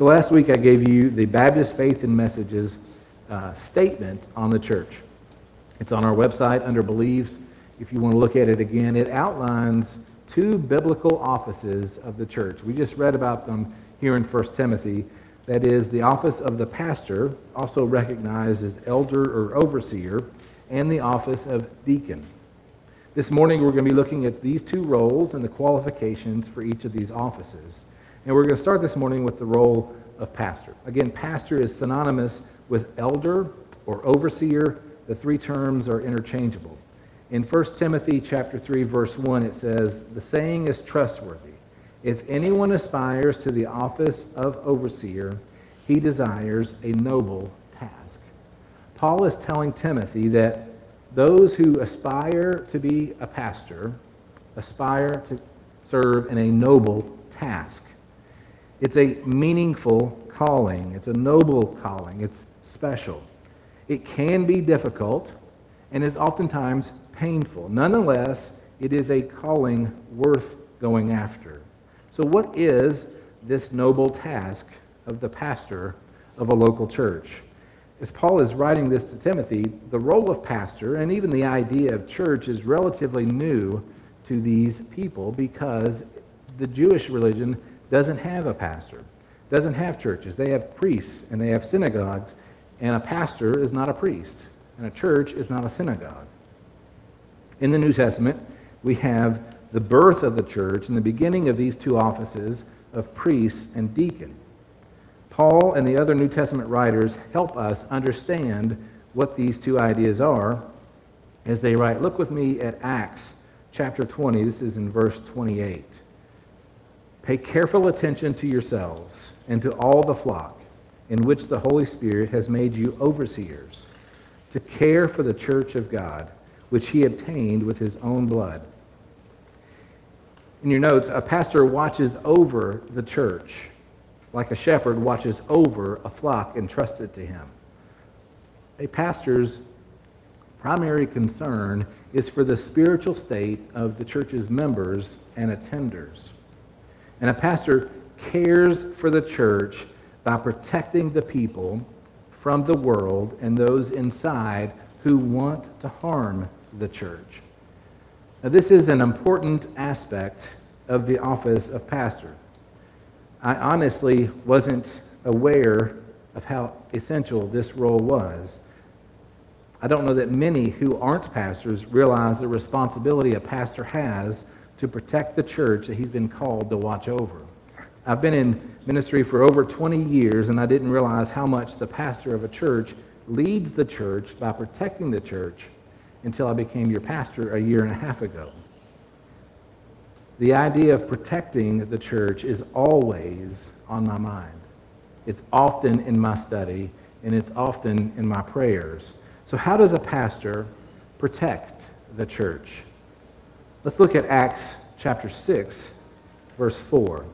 So last week I gave you the Baptist Faith and Messages uh, statement on the church. It's on our website under Beliefs. If you want to look at it again, it outlines two biblical offices of the church. We just read about them here in 1 Timothy. That is, the office of the pastor, also recognized as elder or overseer, and the office of deacon. This morning we're going to be looking at these two roles and the qualifications for each of these offices. And we're going to start this morning with the role of pastor. Again, pastor is synonymous with elder or overseer. The three terms are interchangeable. In 1 Timothy chapter 3 verse 1 it says, "The saying is trustworthy. If anyone aspires to the office of overseer, he desires a noble task." Paul is telling Timothy that those who aspire to be a pastor aspire to serve in a noble task. It's a meaningful calling. It's a noble calling. It's special. It can be difficult and is oftentimes painful. Nonetheless, it is a calling worth going after. So, what is this noble task of the pastor of a local church? As Paul is writing this to Timothy, the role of pastor and even the idea of church is relatively new to these people because the Jewish religion doesn't have a pastor, doesn't have churches. They have priests and they have synagogues, and a pastor is not a priest, and a church is not a synagogue. In the New Testament, we have the birth of the church and the beginning of these two offices of priest and deacon. Paul and the other New Testament writers help us understand what these two ideas are as they write. Look with me at Acts chapter 20. This is in verse 28. Pay careful attention to yourselves and to all the flock in which the Holy Spirit has made you overseers, to care for the church of God, which he obtained with his own blood. In your notes, a pastor watches over the church like a shepherd watches over a flock entrusted to him. A pastor's primary concern is for the spiritual state of the church's members and attenders. And a pastor cares for the church by protecting the people from the world and those inside who want to harm the church. Now, this is an important aspect of the office of pastor. I honestly wasn't aware of how essential this role was. I don't know that many who aren't pastors realize the responsibility a pastor has to protect the church that he's been called to watch over. I've been in ministry for over 20 years, and I didn't realize how much the pastor of a church leads the church by protecting the church until I became your pastor a year and a half ago. The idea of protecting the church is always on my mind. It's often in my study, and it's often in my prayers. So, how does a pastor protect the church? Let's look at Acts chapter 6, verse 4.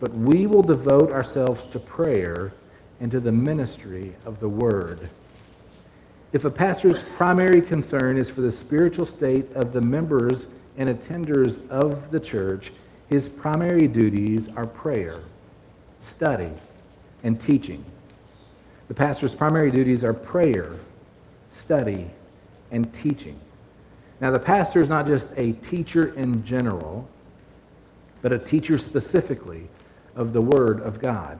But we will devote ourselves to prayer and to the ministry of the word. If a pastor's primary concern is for the spiritual state of the members and attenders of the church, his primary duties are prayer, study, and teaching. The pastor's primary duties are prayer, study, and teaching. Now, the pastor is not just a teacher in general, but a teacher specifically of the Word of God.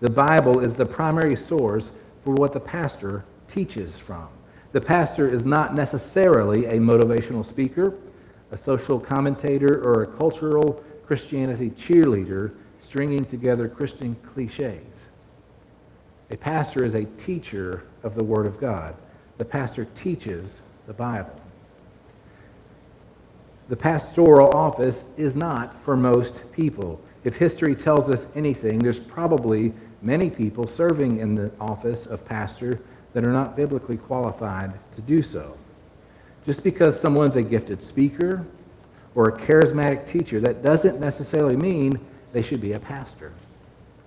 The Bible is the primary source for what the pastor teaches from. The pastor is not necessarily a motivational speaker, a social commentator, or a cultural Christianity cheerleader stringing together Christian cliches. A pastor is a teacher of the Word of God. The pastor teaches the Bible the pastoral office is not for most people. If history tells us anything, there's probably many people serving in the office of pastor that are not biblically qualified to do so. Just because someone's a gifted speaker or a charismatic teacher, that doesn't necessarily mean they should be a pastor.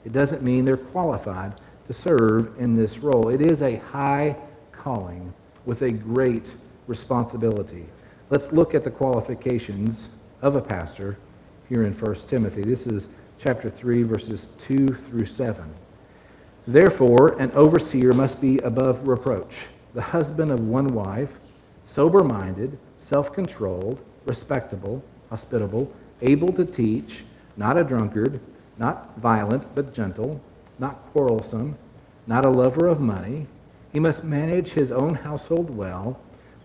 It doesn't mean they're qualified to serve in this role. It is a high calling with a great responsibility. Let's look at the qualifications of a pastor here in 1 Timothy. This is chapter 3, verses 2 through 7. Therefore, an overseer must be above reproach, the husband of one wife, sober minded, self controlled, respectable, hospitable, able to teach, not a drunkard, not violent, but gentle, not quarrelsome, not a lover of money. He must manage his own household well,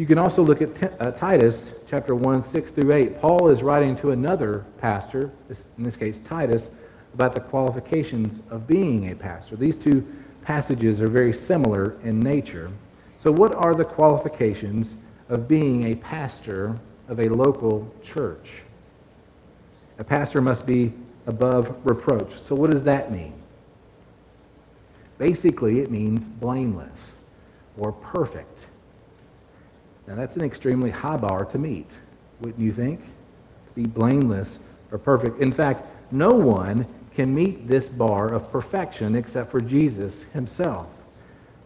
You can also look at uh, Titus chapter 1, 6 through 8. Paul is writing to another pastor, in this case Titus, about the qualifications of being a pastor. These two passages are very similar in nature. So, what are the qualifications of being a pastor of a local church? A pastor must be above reproach. So, what does that mean? Basically, it means blameless or perfect. Now, that's an extremely high bar to meet, wouldn't you think? To be blameless or perfect. In fact, no one can meet this bar of perfection except for Jesus himself.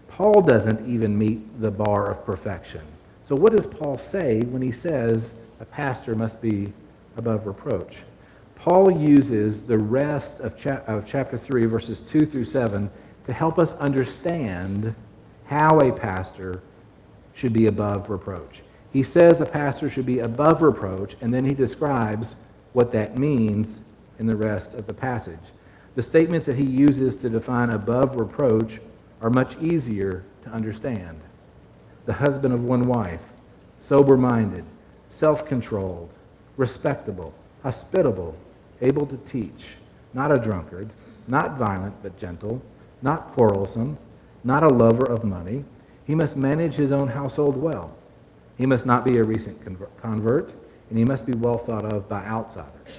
Paul doesn't even meet the bar of perfection. So, what does Paul say when he says a pastor must be above reproach? Paul uses the rest of, of chapter 3, verses 2 through 7, to help us understand how a pastor should be above reproach. He says a pastor should be above reproach, and then he describes what that means in the rest of the passage. The statements that he uses to define above reproach are much easier to understand. The husband of one wife, sober minded, self controlled, respectable, hospitable, able to teach, not a drunkard, not violent but gentle, not quarrelsome, not a lover of money. He must manage his own household well. He must not be a recent convert, and he must be well thought of by outsiders.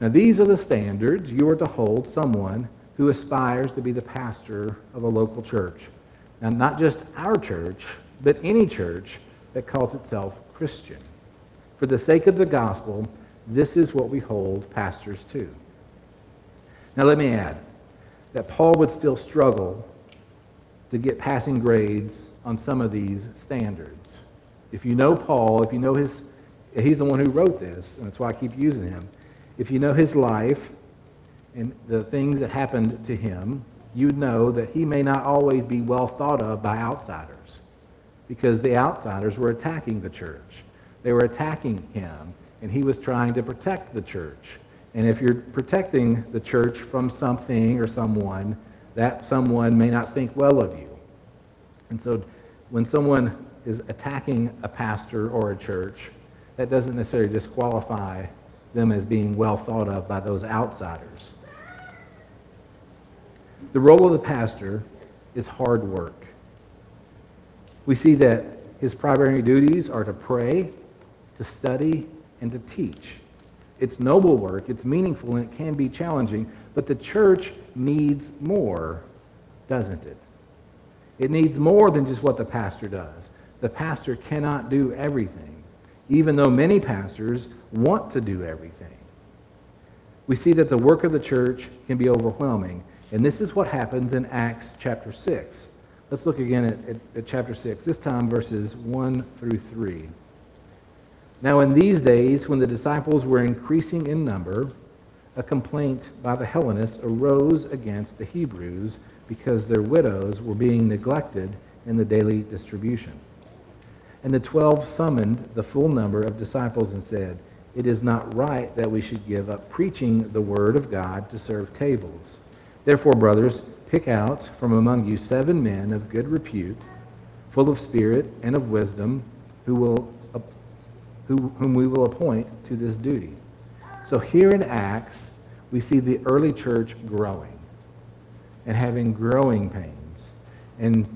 Now, these are the standards you are to hold someone who aspires to be the pastor of a local church. Now, not just our church, but any church that calls itself Christian. For the sake of the gospel, this is what we hold pastors to. Now, let me add that Paul would still struggle to get passing grades on some of these standards. If you know Paul, if you know his, he's the one who wrote this, and that's why I keep using him if you know his life and the things that happened to him, you'd know that he may not always be well thought of by outsiders because the outsiders were attacking the church. They were attacking him, and he was trying to protect the church. And if you're protecting the church from something or someone, that someone may not think well of you. And so when someone is attacking a pastor or a church, that doesn't necessarily disqualify them as being well thought of by those outsiders. The role of the pastor is hard work. We see that his primary duties are to pray, to study, and to teach. It's noble work, it's meaningful, and it can be challenging, but the church needs more, doesn't it? It needs more than just what the pastor does. The pastor cannot do everything, even though many pastors want to do everything. We see that the work of the church can be overwhelming. And this is what happens in Acts chapter 6. Let's look again at, at, at, chapter 6, this time verses 1 through 3. Now, in these days, when the disciples were increasing in number, a complaint by the Hellenists arose against the Hebrews because their widows were being neglected in the daily distribution. And the twelve summoned the full number of disciples and said, it is not right that we should give up preaching the word of God to serve tables. Therefore, brothers, pick out from among you seven men of good repute, full of spirit and of wisdom, who will, who, whom we will appoint to this duty. So here in Acts, we see the early church growing and having growing pains. And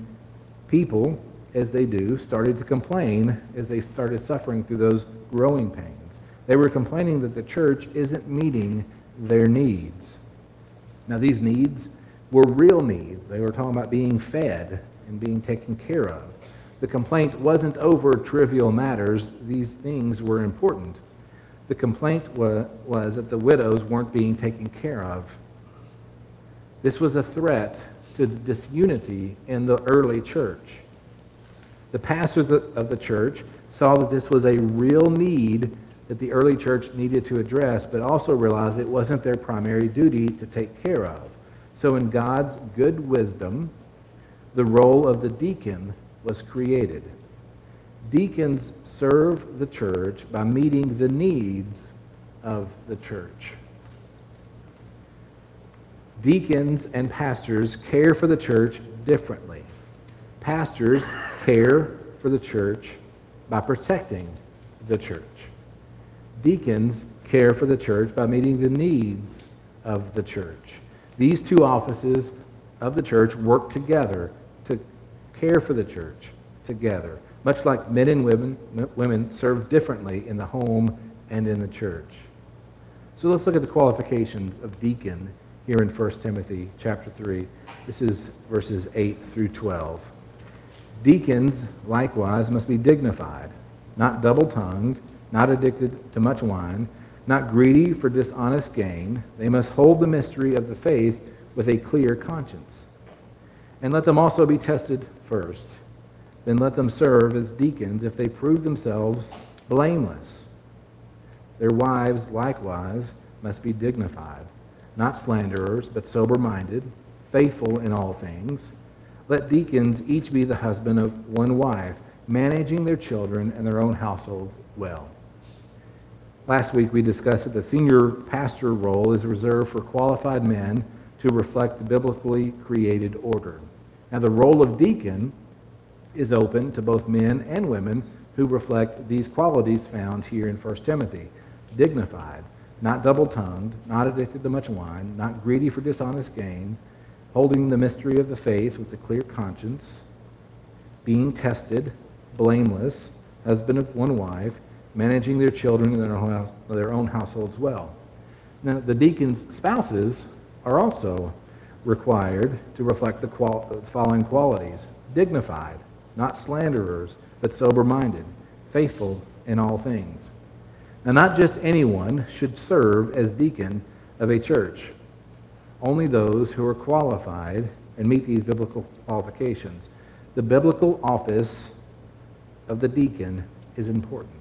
people, as they do, started to complain as they started suffering through those growing pains. They were complaining that the church isn't meeting their needs. Now, these needs were real needs. They were talking about being fed and being taken care of. The complaint wasn't over trivial matters, these things were important. The complaint was, was that the widows weren't being taken care of. This was a threat to disunity in the early church. The pastor of the church saw that this was a real need that the early church needed to address, but also realized it wasn't their primary duty to take care of. So, in God's good wisdom, the role of the deacon was created. Deacons serve the church by meeting the needs of the church. Deacons and pastors care for the church differently. Pastors care for the church by protecting the church. Deacons care for the church by meeting the needs of the church. These two offices of the church work together to care for the church together, much like men and women, women serve differently in the home and in the church. So let's look at the qualifications of deacon here in 1 Timothy chapter 3. This is verses 8 through 12. Deacons, likewise, must be dignified, not double tongued, not addicted to much wine, not greedy for dishonest gain. They must hold the mystery of the faith with a clear conscience. And let them also be tested first. Then let them serve as deacons if they prove themselves blameless. Their wives, likewise, must be dignified, not slanderers, but sober minded, faithful in all things. Let deacons each be the husband of one wife, managing their children and their own households well. Last week we discussed that the senior pastor role is reserved for qualified men to reflect the biblically created order. Now, the role of deacon is open to both men and women who reflect these qualities found here in 1 Timothy dignified, not double tongued, not addicted to much wine, not greedy for dishonest gain holding the mystery of the faith with a clear conscience, being tested, blameless, husband of one wife, managing their children and their, their own households well. Now, the deacons' spouses are also required to reflect the qual- following qualities dignified, not slanderers, but sober minded, faithful in all things. Now, not just anyone should serve as deacon of a church only those who are qualified and meet these biblical qualifications. The biblical office of the deacon is important.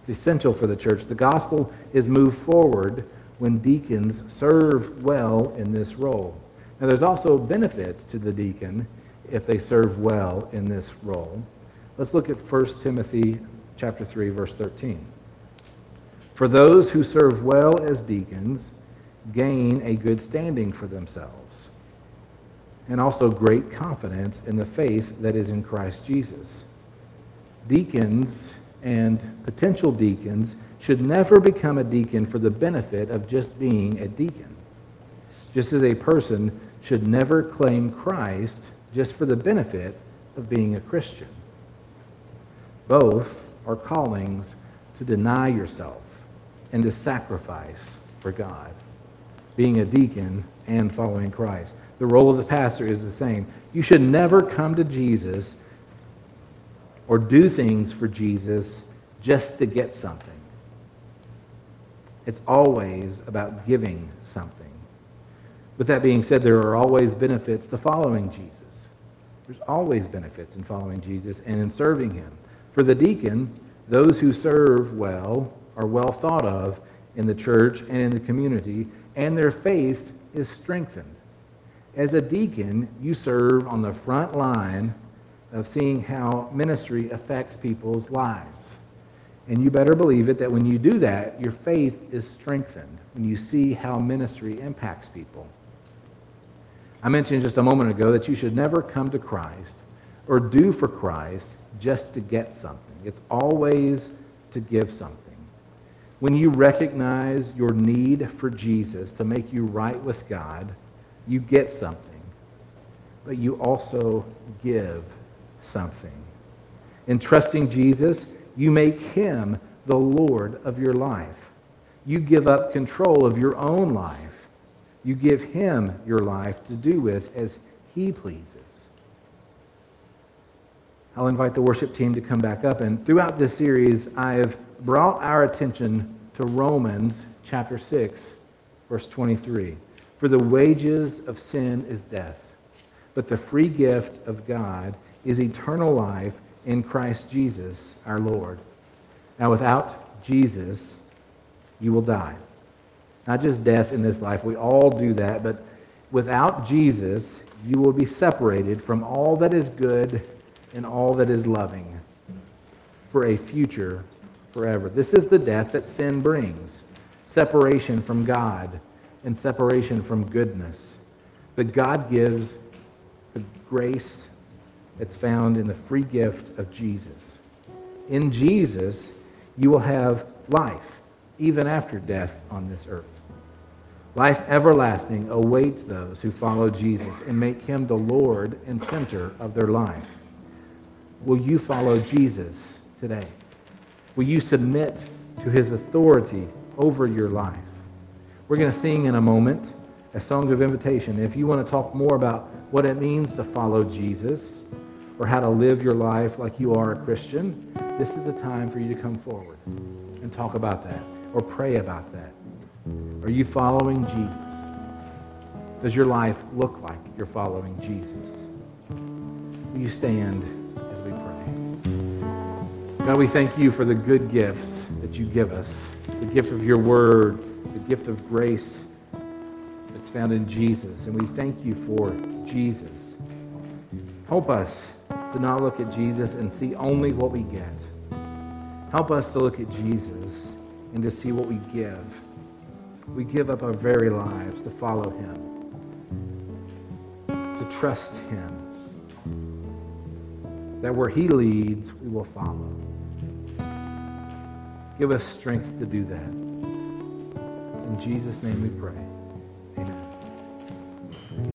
It's essential for the church. The gospel is moved forward when deacons serve well in this role. Now, there's also benefits to the deacon if they serve well in this role. Let's look at 1 Timothy chapter 3 verse 13. For those who serve well as deacons, gain a good standing for themselves and also great confidence in the faith that is in Christ Jesus. Deacons and potential deacons should never become a deacon for the benefit of just being a deacon. Just as a person should never claim Christ just for the benefit of being a Christian. Both are callings to deny yourself and to sacrifice for God being a deacon and following Christ. The role of the pastor is the same. You should never come to Jesus or do things for Jesus just to get something. It's always about giving something. With that being said, there are always benefits to following Jesus. There's always benefits in following Jesus and in serving him. For the deacon, those who serve well are well thought of in the church and in the community and their faith is strengthened. As a deacon, you serve on the front line of seeing how ministry affects people's lives. And you better believe it that when you do that, your faith is strengthened when you see how ministry impacts people. I mentioned just a moment ago that you should never come to Christ or do for Christ just to get something. It's always to give something. When you recognize your need for Jesus to make you right with God, you get something, but you also give something. In trusting Jesus, you make him the Lord of your life. You give up control of your own life You give him your life to do with as he pleases. I'll invite the worship team to come back up. And throughout this series, I've brought our attention to Romans chapter 6, verse 23. For the wages of sin is death, but the free gift of God is eternal life in Christ Jesus our Lord. Now, without Jesus, you will die. Not just death in this life, we all do that, but without Jesus, you will be separated from all that is good and all that is loving for a future forever. This is the death that sin brings separation from God and separation from goodness. But God gives the grace that's found in the free gift of Jesus. In Jesus, you will have life, even after death on this earth. Life everlasting awaits those who follow Jesus and make him the Lord and center of their life. Will you follow Jesus today? Will you submit to his authority over your life? We're going to sing in a moment a song of invitation. If you want to talk more about what it means to follow Jesus or how to live your life like you are a Christian, this is the time for you to come forward and talk about that or pray about that. Are you following Jesus? Does your life look like you're following Jesus? Will you stand as we pray? God, we thank you for the good gifts that you give us the gift of your word, the gift of grace found in Jesus. And we thank you for Jesus. Help us to not look at Jesus and see only what we get. Help us to look at Jesus and to see what we give we give up our very lives to follow him, to trust him, that where he leads, we will follow. Give us strength to do that. In Jesus' name we pray.